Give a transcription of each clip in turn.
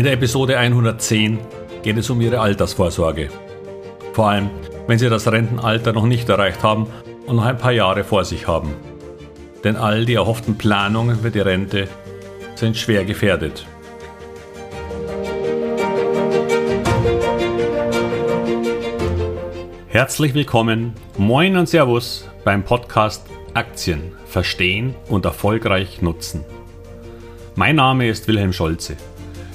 In der Episode 110 geht es um Ihre Altersvorsorge. Vor allem, wenn Sie das Rentenalter noch nicht erreicht haben und noch ein paar Jahre vor sich haben. Denn all die erhofften Planungen für die Rente sind schwer gefährdet. Herzlich willkommen, moin und Servus beim Podcast Aktien verstehen und erfolgreich nutzen. Mein Name ist Wilhelm Scholze.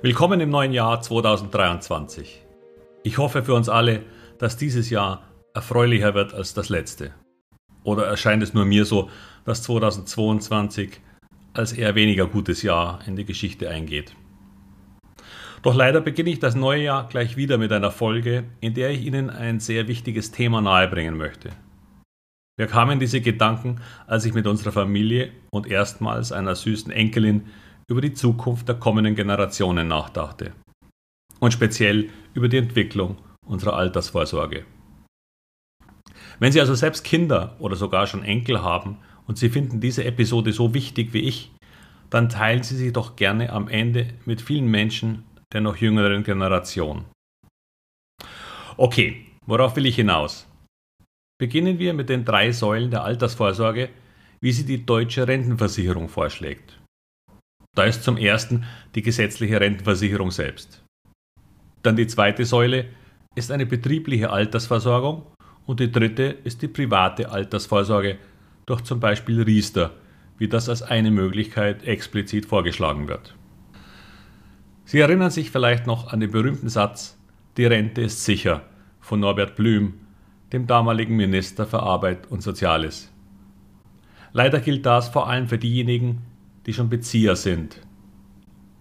Willkommen im neuen Jahr 2023. Ich hoffe für uns alle, dass dieses Jahr erfreulicher wird als das letzte. Oder erscheint es nur mir so, dass 2022 als eher weniger gutes Jahr in die Geschichte eingeht? Doch leider beginne ich das neue Jahr gleich wieder mit einer Folge, in der ich Ihnen ein sehr wichtiges Thema nahebringen möchte. Wir kamen diese Gedanken, als ich mit unserer Familie und erstmals einer süßen Enkelin über die Zukunft der kommenden Generationen nachdachte. Und speziell über die Entwicklung unserer Altersvorsorge. Wenn Sie also selbst Kinder oder sogar schon Enkel haben und Sie finden diese Episode so wichtig wie ich, dann teilen Sie sie doch gerne am Ende mit vielen Menschen der noch jüngeren Generation. Okay, worauf will ich hinaus? Beginnen wir mit den drei Säulen der Altersvorsorge, wie sie die deutsche Rentenversicherung vorschlägt. Da ist zum ersten die gesetzliche Rentenversicherung selbst. Dann die zweite Säule ist eine betriebliche Altersversorgung und die dritte ist die private Altersvorsorge durch zum Beispiel Riester, wie das als eine Möglichkeit explizit vorgeschlagen wird. Sie erinnern sich vielleicht noch an den berühmten Satz Die Rente ist sicher von Norbert Blüm, dem damaligen Minister für Arbeit und Soziales. Leider gilt das vor allem für diejenigen, die schon Bezieher sind.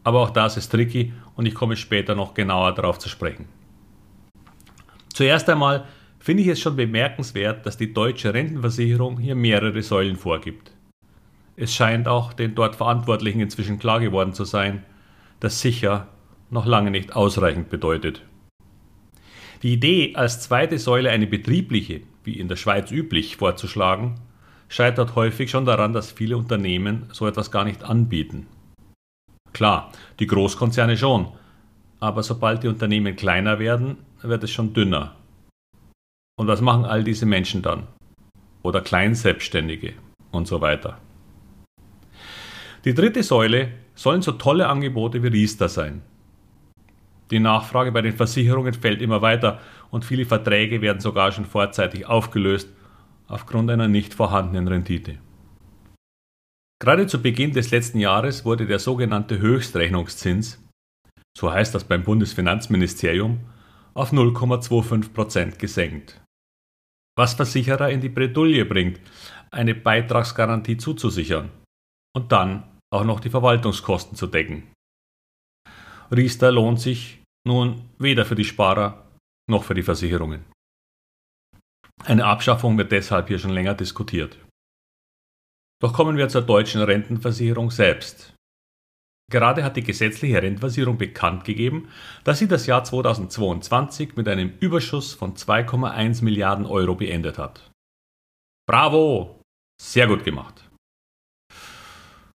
Aber auch das ist tricky und ich komme später noch genauer darauf zu sprechen. Zuerst einmal finde ich es schon bemerkenswert, dass die deutsche Rentenversicherung hier mehrere Säulen vorgibt. Es scheint auch den dort Verantwortlichen inzwischen klar geworden zu sein, dass sicher noch lange nicht ausreichend bedeutet. Die Idee, als zweite Säule eine betriebliche, wie in der Schweiz üblich, vorzuschlagen, scheitert häufig schon daran, dass viele Unternehmen so etwas gar nicht anbieten. Klar, die Großkonzerne schon, aber sobald die Unternehmen kleiner werden, wird es schon dünner. Und was machen all diese Menschen dann? Oder Kleinselbstständige und so weiter. Die dritte Säule sollen so tolle Angebote wie Riester sein. Die Nachfrage bei den Versicherungen fällt immer weiter und viele Verträge werden sogar schon vorzeitig aufgelöst aufgrund einer nicht vorhandenen Rendite. Gerade zu Beginn des letzten Jahres wurde der sogenannte Höchstrechnungszins, so heißt das beim Bundesfinanzministerium, auf 0,25 Prozent gesenkt. Was Versicherer in die Bredouille bringt, eine Beitragsgarantie zuzusichern und dann auch noch die Verwaltungskosten zu decken. Riester lohnt sich nun weder für die Sparer noch für die Versicherungen. Eine Abschaffung wird deshalb hier schon länger diskutiert. Doch kommen wir zur deutschen Rentenversicherung selbst. Gerade hat die gesetzliche Rentenversicherung bekannt gegeben, dass sie das Jahr 2022 mit einem Überschuss von 2,1 Milliarden Euro beendet hat. Bravo! Sehr gut gemacht.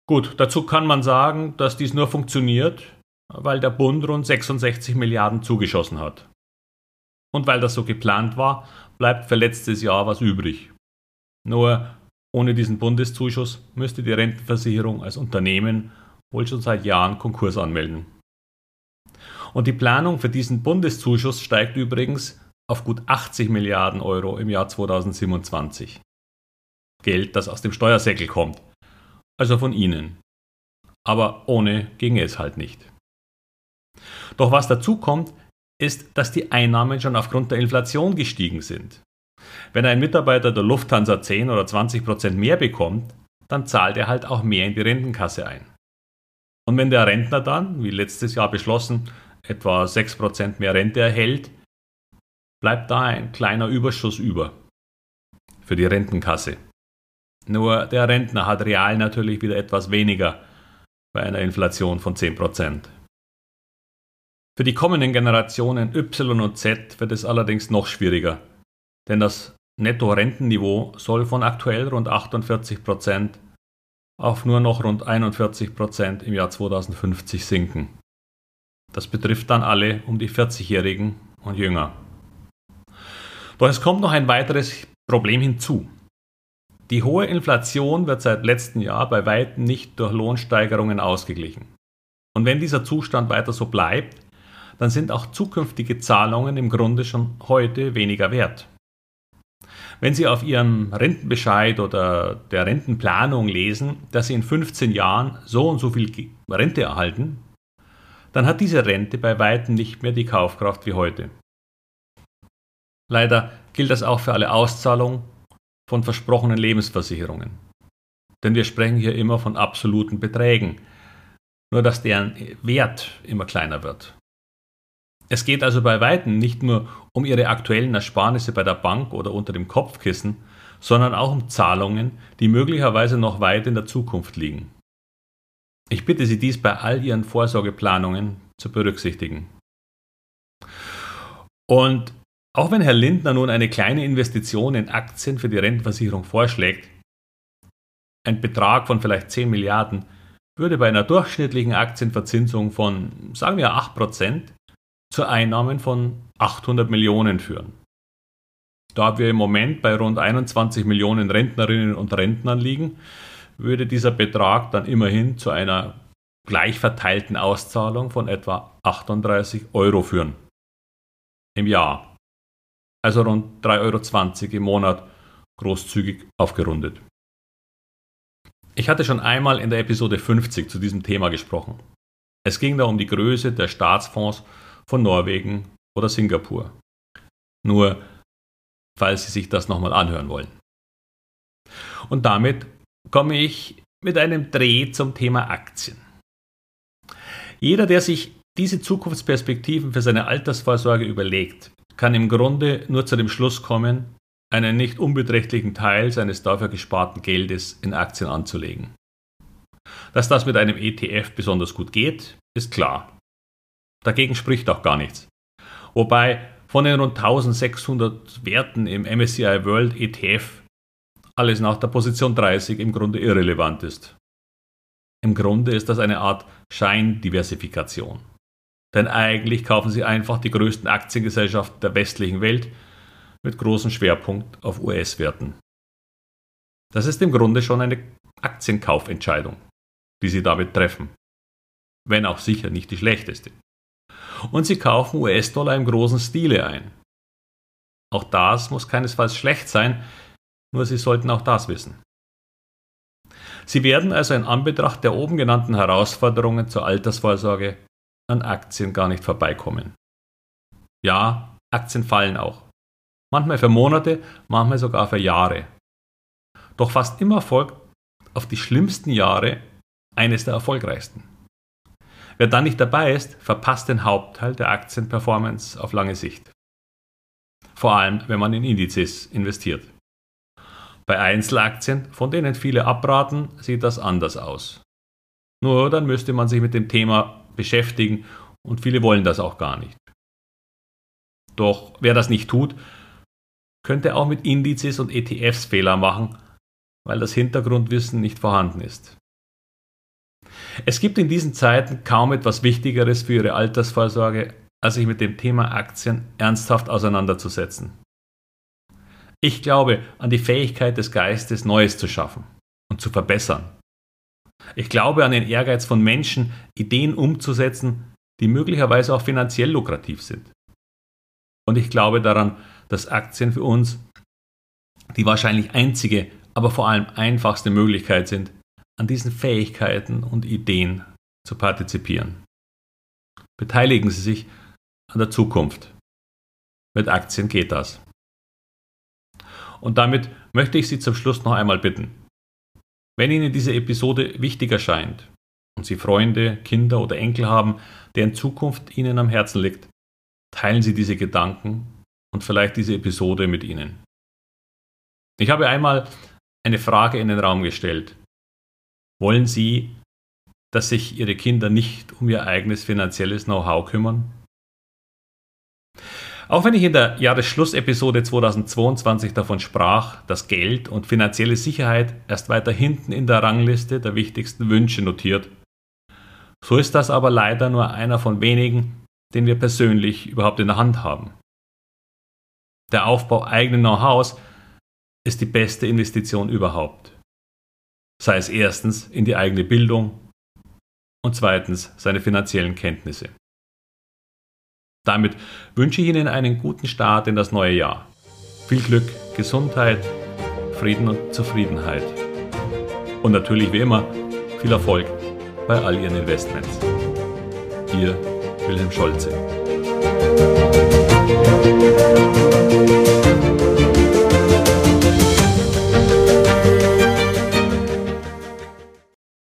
Gut, dazu kann man sagen, dass dies nur funktioniert, weil der Bund rund 66 Milliarden zugeschossen hat. Und weil das so geplant war, bleibt für letztes Jahr was übrig. Nur ohne diesen Bundeszuschuss müsste die Rentenversicherung als Unternehmen wohl schon seit Jahren Konkurs anmelden. Und die Planung für diesen Bundeszuschuss steigt übrigens auf gut 80 Milliarden Euro im Jahr 2027. Geld, das aus dem Steuersäckel kommt. Also von Ihnen. Aber ohne ginge es halt nicht. Doch was dazu kommt, ist, dass die Einnahmen schon aufgrund der Inflation gestiegen sind. Wenn ein Mitarbeiter der Lufthansa 10 oder 20 Prozent mehr bekommt, dann zahlt er halt auch mehr in die Rentenkasse ein. Und wenn der Rentner dann, wie letztes Jahr beschlossen, etwa 6% mehr Rente erhält, bleibt da ein kleiner Überschuss über für die Rentenkasse. Nur der Rentner hat real natürlich wieder etwas weniger bei einer Inflation von 10%. Für die kommenden Generationen Y und Z wird es allerdings noch schwieriger, denn das Netto-Rentenniveau soll von aktuell rund 48% auf nur noch rund 41% im Jahr 2050 sinken. Das betrifft dann alle um die 40-Jährigen und jünger. Doch es kommt noch ein weiteres Problem hinzu. Die hohe Inflation wird seit letztem Jahr bei weitem nicht durch Lohnsteigerungen ausgeglichen. Und wenn dieser Zustand weiter so bleibt, dann sind auch zukünftige Zahlungen im Grunde schon heute weniger wert. Wenn Sie auf Ihrem Rentenbescheid oder der Rentenplanung lesen, dass Sie in 15 Jahren so und so viel Rente erhalten, dann hat diese Rente bei weitem nicht mehr die Kaufkraft wie heute. Leider gilt das auch für alle Auszahlungen von versprochenen Lebensversicherungen. Denn wir sprechen hier immer von absoluten Beträgen, nur dass deren Wert immer kleiner wird. Es geht also bei weitem nicht nur um Ihre aktuellen Ersparnisse bei der Bank oder unter dem Kopfkissen, sondern auch um Zahlungen, die möglicherweise noch weit in der Zukunft liegen. Ich bitte Sie dies bei all Ihren Vorsorgeplanungen zu berücksichtigen. Und auch wenn Herr Lindner nun eine kleine Investition in Aktien für die Rentenversicherung vorschlägt, ein Betrag von vielleicht 10 Milliarden würde bei einer durchschnittlichen Aktienverzinsung von, sagen wir, 8% zu Einnahmen von 800 Millionen führen. Da wir im Moment bei rund 21 Millionen Rentnerinnen und Rentnern liegen, würde dieser Betrag dann immerhin zu einer gleich verteilten Auszahlung von etwa 38 Euro führen. Im Jahr. Also rund 3,20 Euro im Monat, großzügig aufgerundet. Ich hatte schon einmal in der Episode 50 zu diesem Thema gesprochen. Es ging da um die Größe der Staatsfonds von Norwegen oder Singapur. Nur, falls Sie sich das nochmal anhören wollen. Und damit komme ich mit einem Dreh zum Thema Aktien. Jeder, der sich diese Zukunftsperspektiven für seine Altersvorsorge überlegt, kann im Grunde nur zu dem Schluss kommen, einen nicht unbeträchtlichen Teil seines dafür gesparten Geldes in Aktien anzulegen. Dass das mit einem ETF besonders gut geht, ist klar. Dagegen spricht auch gar nichts. Wobei von den rund 1600 Werten im MSCI World ETF alles nach der Position 30 im Grunde irrelevant ist. Im Grunde ist das eine Art Scheindiversifikation. Denn eigentlich kaufen Sie einfach die größten Aktiengesellschaften der westlichen Welt mit großem Schwerpunkt auf US-Werten. Das ist im Grunde schon eine Aktienkaufentscheidung, die Sie damit treffen. Wenn auch sicher nicht die schlechteste und sie kaufen US-Dollar im großen Stile ein. Auch das muss keinesfalls schlecht sein, nur Sie sollten auch das wissen. Sie werden also in Anbetracht der oben genannten Herausforderungen zur Altersvorsorge an Aktien gar nicht vorbeikommen. Ja, Aktien fallen auch. Manchmal für Monate, manchmal sogar für Jahre. Doch fast immer folgt auf die schlimmsten Jahre eines der erfolgreichsten. Wer dann nicht dabei ist, verpasst den Hauptteil der Aktienperformance auf lange Sicht. Vor allem, wenn man in Indizes investiert. Bei Einzelaktien, von denen viele abraten, sieht das anders aus. Nur dann müsste man sich mit dem Thema beschäftigen und viele wollen das auch gar nicht. Doch wer das nicht tut, könnte auch mit Indizes und ETFs Fehler machen, weil das Hintergrundwissen nicht vorhanden ist. Es gibt in diesen Zeiten kaum etwas Wichtigeres für Ihre Altersvorsorge, als sich mit dem Thema Aktien ernsthaft auseinanderzusetzen. Ich glaube an die Fähigkeit des Geistes, Neues zu schaffen und zu verbessern. Ich glaube an den Ehrgeiz von Menschen, Ideen umzusetzen, die möglicherweise auch finanziell lukrativ sind. Und ich glaube daran, dass Aktien für uns die wahrscheinlich einzige, aber vor allem einfachste Möglichkeit sind, an diesen Fähigkeiten und Ideen zu partizipieren. Beteiligen Sie sich an der Zukunft. Mit Aktien geht das. Und damit möchte ich Sie zum Schluss noch einmal bitten. Wenn Ihnen diese Episode wichtig erscheint und Sie Freunde, Kinder oder Enkel haben, der in Zukunft Ihnen am Herzen liegt, teilen Sie diese Gedanken und vielleicht diese Episode mit ihnen. Ich habe einmal eine Frage in den Raum gestellt. Wollen Sie, dass sich Ihre Kinder nicht um ihr eigenes finanzielles Know-how kümmern? Auch wenn ich in der Jahresschlussepisode 2022 davon sprach, dass Geld und finanzielle Sicherheit erst weiter hinten in der Rangliste der wichtigsten Wünsche notiert, so ist das aber leider nur einer von wenigen, den wir persönlich überhaupt in der Hand haben. Der Aufbau eigenen Know-hows ist die beste Investition überhaupt. Sei es erstens in die eigene Bildung und zweitens seine finanziellen Kenntnisse. Damit wünsche ich Ihnen einen guten Start in das neue Jahr. Viel Glück, Gesundheit, Frieden und Zufriedenheit. Und natürlich wie immer viel Erfolg bei all Ihren Investments. Ihr Wilhelm Scholze.